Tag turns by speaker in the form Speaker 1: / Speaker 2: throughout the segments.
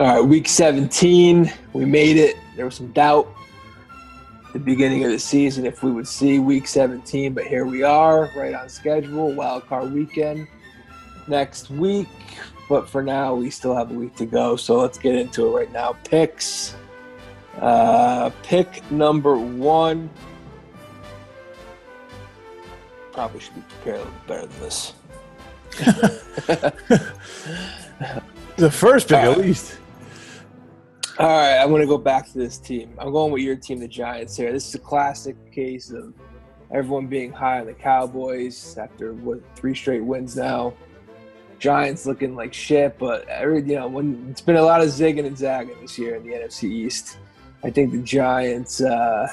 Speaker 1: All right, week 17, we made it. There was some doubt at the beginning of the season if we would see week 17, but here we are, right on schedule, wild card weekend next week. But for now, we still have a week to go, so let's get into it right now. Picks. Uh, pick number one. Probably should be prepared a little better than this.
Speaker 2: the first pick,
Speaker 1: Uh,
Speaker 2: at least.
Speaker 1: All right, I'm going to go back to this team. I'm going with your team, the Giants. Here, this is a classic case of everyone being high on the Cowboys after what three straight wins now. Giants looking like shit, but every you know when it's been a lot of zigging and zagging this year in the NFC East. I think the Giants. Uh,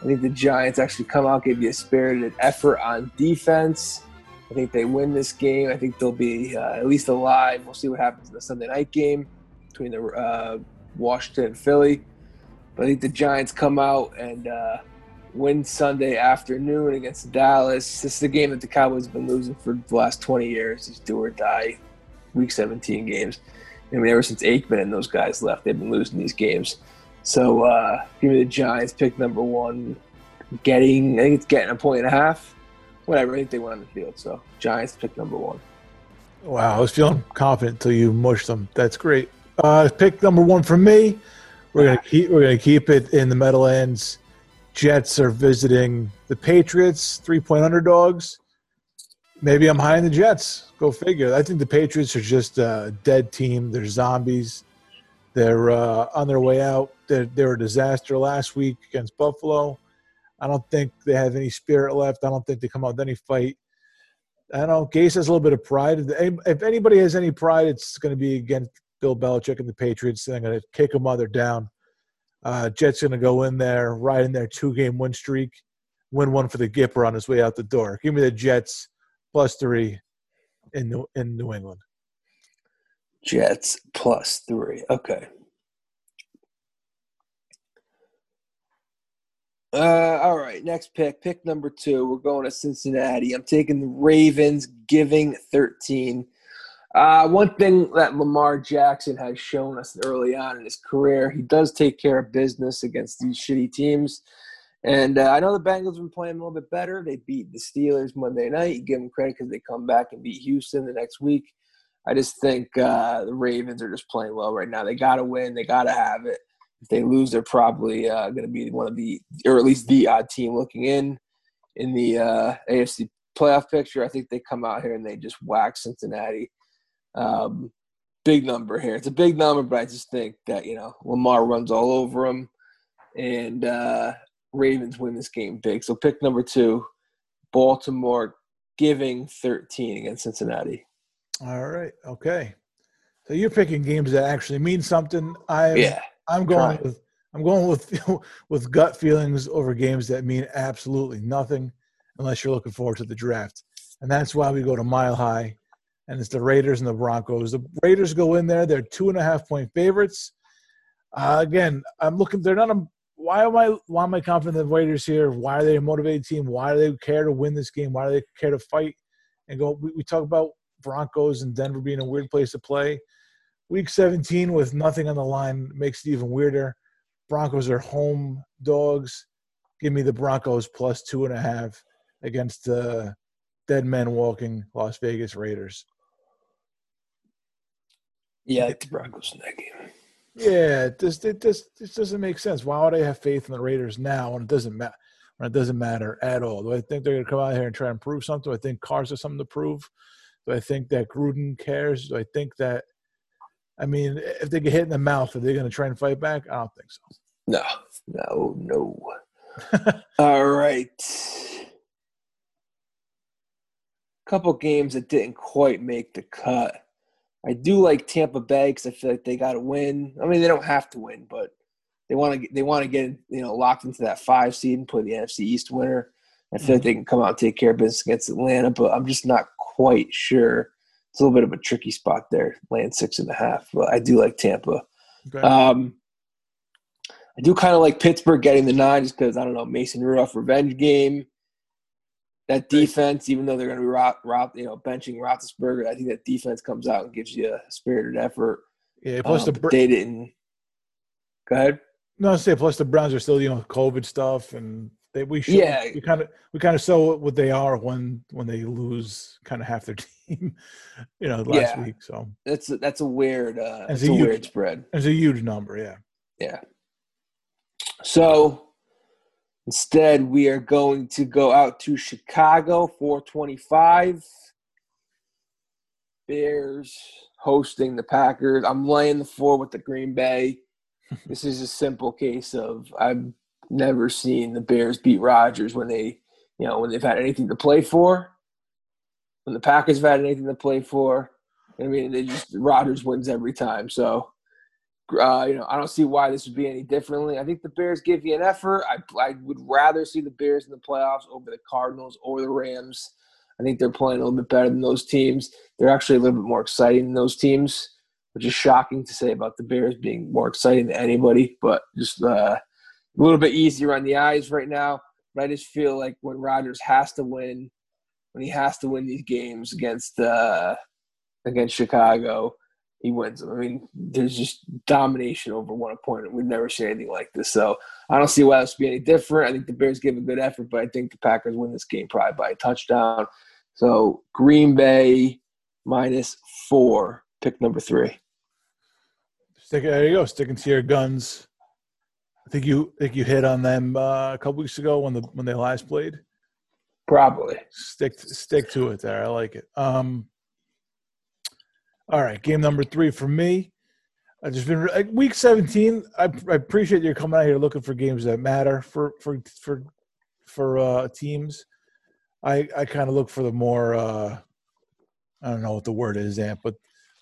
Speaker 1: I think the Giants actually come out, give you a spirited effort on defense. I think they win this game. I think they'll be uh, at least alive. We'll see what happens in the Sunday night game between the uh, Washington and Philly. But I think the Giants come out and uh, win Sunday afternoon against Dallas. This is a game that the Cowboys have been losing for the last 20 years. These do or die Week 17 games. I mean, ever since Aikman and those guys left, they've been losing these games. So uh, give me the Giants pick number one. Getting, I think it's getting a point and a half. Whatever, I think they went on the field. So Giants pick number one.
Speaker 2: Wow, I was feeling confident until you mushed them. That's great. Uh, pick number one for me. We're gonna keep we're gonna keep it in the Meadowlands. Jets are visiting the Patriots, three point underdogs. Maybe I'm high in the Jets. Go figure. I think the Patriots are just a dead team. They're zombies. They're uh, on their way out. They're, they a disaster last week against Buffalo. I don't think they have any spirit left. I don't think they come out with any fight. I don't. Gase has a little bit of pride. If anybody has any pride, it's going to be against Bill Belichick and the Patriots. They're going to kick them they're down. Uh, Jets going to go in there, ride in their two-game win streak, win one for the Gipper on his way out the door. Give me the Jets plus three in New, in New England.
Speaker 1: Jets plus three. Okay. Uh, all right. Next pick. Pick number two. We're going to Cincinnati. I'm taking the Ravens, giving 13. Uh, one thing that Lamar Jackson has shown us early on in his career, he does take care of business against these shitty teams. And uh, I know the Bengals have been playing a little bit better. They beat the Steelers Monday night. You give them credit because they come back and beat Houston the next week. I just think uh, the Ravens are just playing well right now. They got to win. They got to have it. If they lose, they're probably uh, going to be one of the, or at least the odd team looking in in the uh, AFC playoff picture. I think they come out here and they just whack Cincinnati. Um, big number here. It's a big number, but I just think that you know Lamar runs all over them, and uh, Ravens win this game big. So pick number two, Baltimore giving 13 against Cincinnati.
Speaker 2: All right. Okay. So you're picking games that actually mean something. I
Speaker 1: Yeah.
Speaker 2: I'm going with I'm going with with gut feelings over games that mean absolutely nothing unless you're looking forward to the draft. And that's why we go to Mile High, and it's the Raiders and the Broncos. The Raiders go in there; they're two and a half point favorites. Uh, again, I'm looking. They're not a. Why am I? Why am I confident in the Raiders here? Why are they a motivated team? Why do they care to win this game? Why do they care to fight and go? We, we talk about Broncos and Denver being a weird place to play. Week 17 with nothing on the line makes it even weirder. Broncos are home dogs. Give me the Broncos plus two and a half against the dead men walking Las Vegas Raiders.
Speaker 1: Yeah, I like the Broncos in that game.
Speaker 2: Yeah, it just it just it doesn't make sense. Why would I have faith in the Raiders now when it doesn't matter when it doesn't matter at all? Do I think they're gonna come out here and try and prove something? Do I think Cars has something to prove? Do I think that Gruden cares? Do I think that I mean if they get hit in the mouth, are they gonna try and fight back? I don't think so.
Speaker 1: No, no, no. All right. Couple games that didn't quite make the cut. I do like Tampa Bay because I feel like they got to win. I mean, they don't have to win, but they want to. They want to get you know locked into that five seed and play the NFC East winner. I feel like they can come out and take care of business against Atlanta, but I'm just not quite sure it's a little bit of a tricky spot there, land six and a half. But I do like Tampa. Okay. Um, I do kind of like Pittsburgh getting the nine just because I don't know Mason Rudolph revenge game. That defense, even though they're going to be rot, rot, you know benching Roethlisberger, I think that defense comes out and gives you a spirited effort.
Speaker 2: Yeah, plus um, the
Speaker 1: they didn't. Go ahead.
Speaker 2: No, I say plus the Browns are still you know COVID stuff and they we show, yeah we kind of we kind of show what they are when when they lose kind of half their team, you know, last yeah. week. So
Speaker 1: that's a, that's a weird uh, it's a, a huge, weird spread.
Speaker 2: It's a huge number, yeah.
Speaker 1: Yeah. So instead, we are going to go out to Chicago, 425. Bears hosting the Packers. I'm laying the floor with the Green Bay. this is a simple case of I've never seen the Bears beat Rodgers when they, you know, when they've had anything to play for. When the Packers have had anything to play for. I mean, they just Rodgers wins every time. So uh, you know, I don't see why this would be any differently. I think the Bears give you an effort. I, I would rather see the Bears in the playoffs over the Cardinals or the Rams. I think they're playing a little bit better than those teams. They're actually a little bit more exciting than those teams, which is shocking to say about the Bears being more exciting than anybody, but just uh, a little bit easier on the eyes right now. But I just feel like when Rodgers has to win, when he has to win these games against uh, against Chicago, he wins them. I mean, there's just domination over one opponent. We've never seen anything like this. So I don't see why this would be any different. I think the Bears give a good effort, but I think the Packers win this game probably by a touchdown. So Green Bay minus four, pick number three.
Speaker 2: Stick, there you go, sticking to your guns. I think you think you hit on them uh, a couple weeks ago when the when they last played.
Speaker 1: Probably
Speaker 2: stick stick to it there. I like it. Um, all right, game number three for me. I just been week seventeen. I, I, appreciate you coming out here looking for games that matter for for for for uh, teams. I I kind of look for the more uh, I don't know what the word is, Amp, but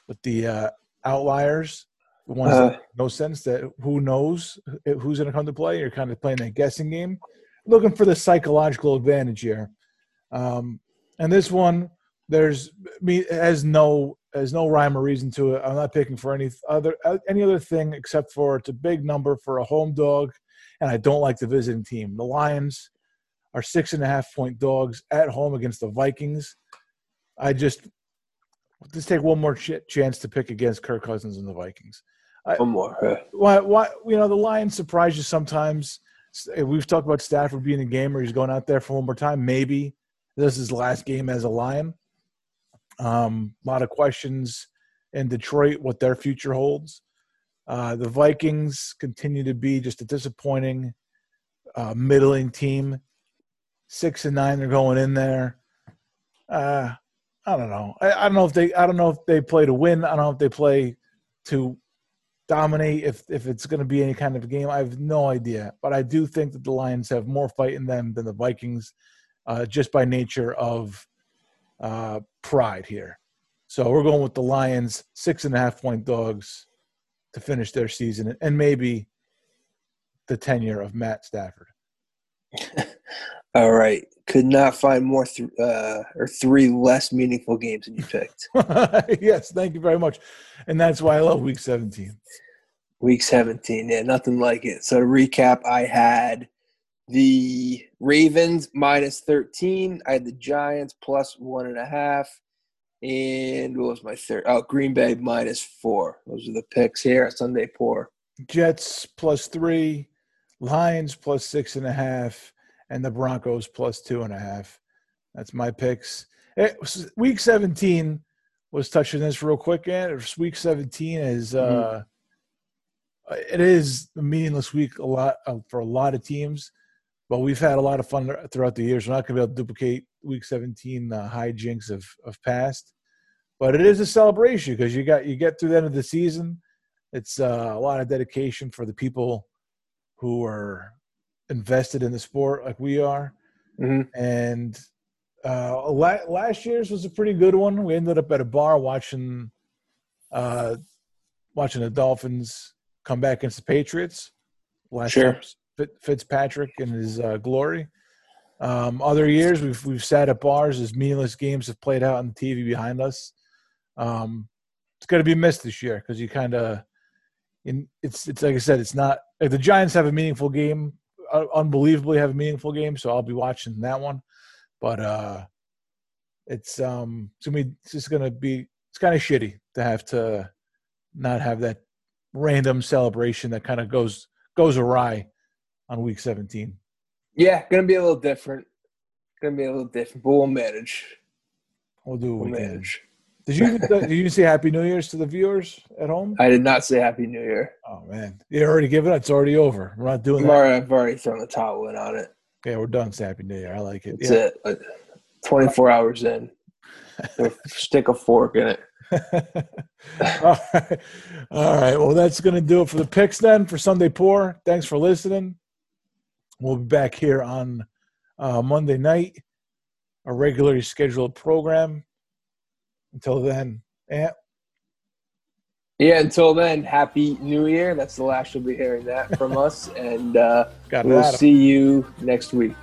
Speaker 2: but the uh, outliers, the ones uh, that no sense that who knows who's going to come to play. You're kind of playing that guessing game, looking for the psychological advantage here. Um, and this one, there's me has no there's no rhyme or reason to it. I'm not picking for any other uh, any other thing except for it's a big number for a home dog, and I don't like the visiting team. The Lions are six and a half point dogs at home against the Vikings. I just just take one more ch- chance to pick against Kirk Cousins and the Vikings.
Speaker 1: I, one more. Huh?
Speaker 2: Why? Why? You know the Lions surprise you sometimes. We've talked about Stafford being a gamer. He's going out there for one more time. Maybe this is his last game as a Lion. Um, a lot of questions in Detroit what their future holds. Uh, the Vikings continue to be just a disappointing, uh, middling team. Six and nine, they're going in there. Uh, I don't know. I, I, don't know if they. I don't know if they play to win. I don't know if they play to dominate. If if it's going to be any kind of game, I have no idea. But I do think that the Lions have more fight in them than the Vikings, uh, just by nature of uh, pride here. So we're going with the Lions, six and a half point dogs to finish their season, and maybe the tenure of Matt Stafford.
Speaker 1: All right, could not find more th- uh, or three less meaningful games than you picked.
Speaker 2: yes, thank you very much, and that's why I love Week 17.
Speaker 1: Week 17, yeah, nothing like it. So to recap, I had the Ravens minus 13. I had the Giants plus one and a half. And what was my third? Oh, Green Bay minus four. Those are the picks here at Sunday Pour.
Speaker 2: Jets plus three, Lions plus six and a half, and the Broncos plus two and a half. That's my picks. Was, week 17 was touching this real quick. And week 17 is mm-hmm. uh, it is a meaningless week a lot uh, for a lot of teams. But we've had a lot of fun throughout the years. We're not going to be able to duplicate Week 17 uh, hijinks of of past, but it is a celebration because you got you get through the end of the season. It's uh, a lot of dedication for the people who are invested in the sport like we are, mm-hmm. and uh, last year's was a pretty good one. We ended up at a bar watching uh, watching the Dolphins come back against the Patriots.
Speaker 1: Last sure.
Speaker 2: Fitzpatrick in his uh, glory. Um, other years we've we've sat at bars as meaningless games have played out on the TV behind us. Um, it's going to be missed this year because you kind of, it's it's like I said, it's not like the Giants have a meaningful game, uh, unbelievably have a meaningful game, so I'll be watching that one. But uh, it's um, to me, it's just going to be it's kind of shitty to have to not have that random celebration that kind of goes goes awry on week 17.
Speaker 1: Yeah, gonna be a little different. Gonna be a little different, but we'll manage.
Speaker 2: We'll do what
Speaker 1: We'll
Speaker 2: we
Speaker 1: manage.
Speaker 2: Did you did you say Happy New Year's to the viewers at home?
Speaker 1: I did not say Happy New Year.
Speaker 2: Oh man, you already given it. It's already over. We're not doing
Speaker 1: I've
Speaker 2: that.
Speaker 1: already, I've already thrown the towel in on it.
Speaker 2: Okay, we're done. Say Happy New Year. I like it.
Speaker 1: That's it. Like, 24 hours in. Stick a fork in it.
Speaker 2: All right. All right. Well, that's going to do it for the picks then for Sunday Poor. Thanks for listening. We'll be back here on uh, Monday night, a regularly scheduled program. Until then, yeah,
Speaker 1: Yeah, until then, Happy New Year. That's the last you'll be hearing that from us. And uh, we'll see you next week.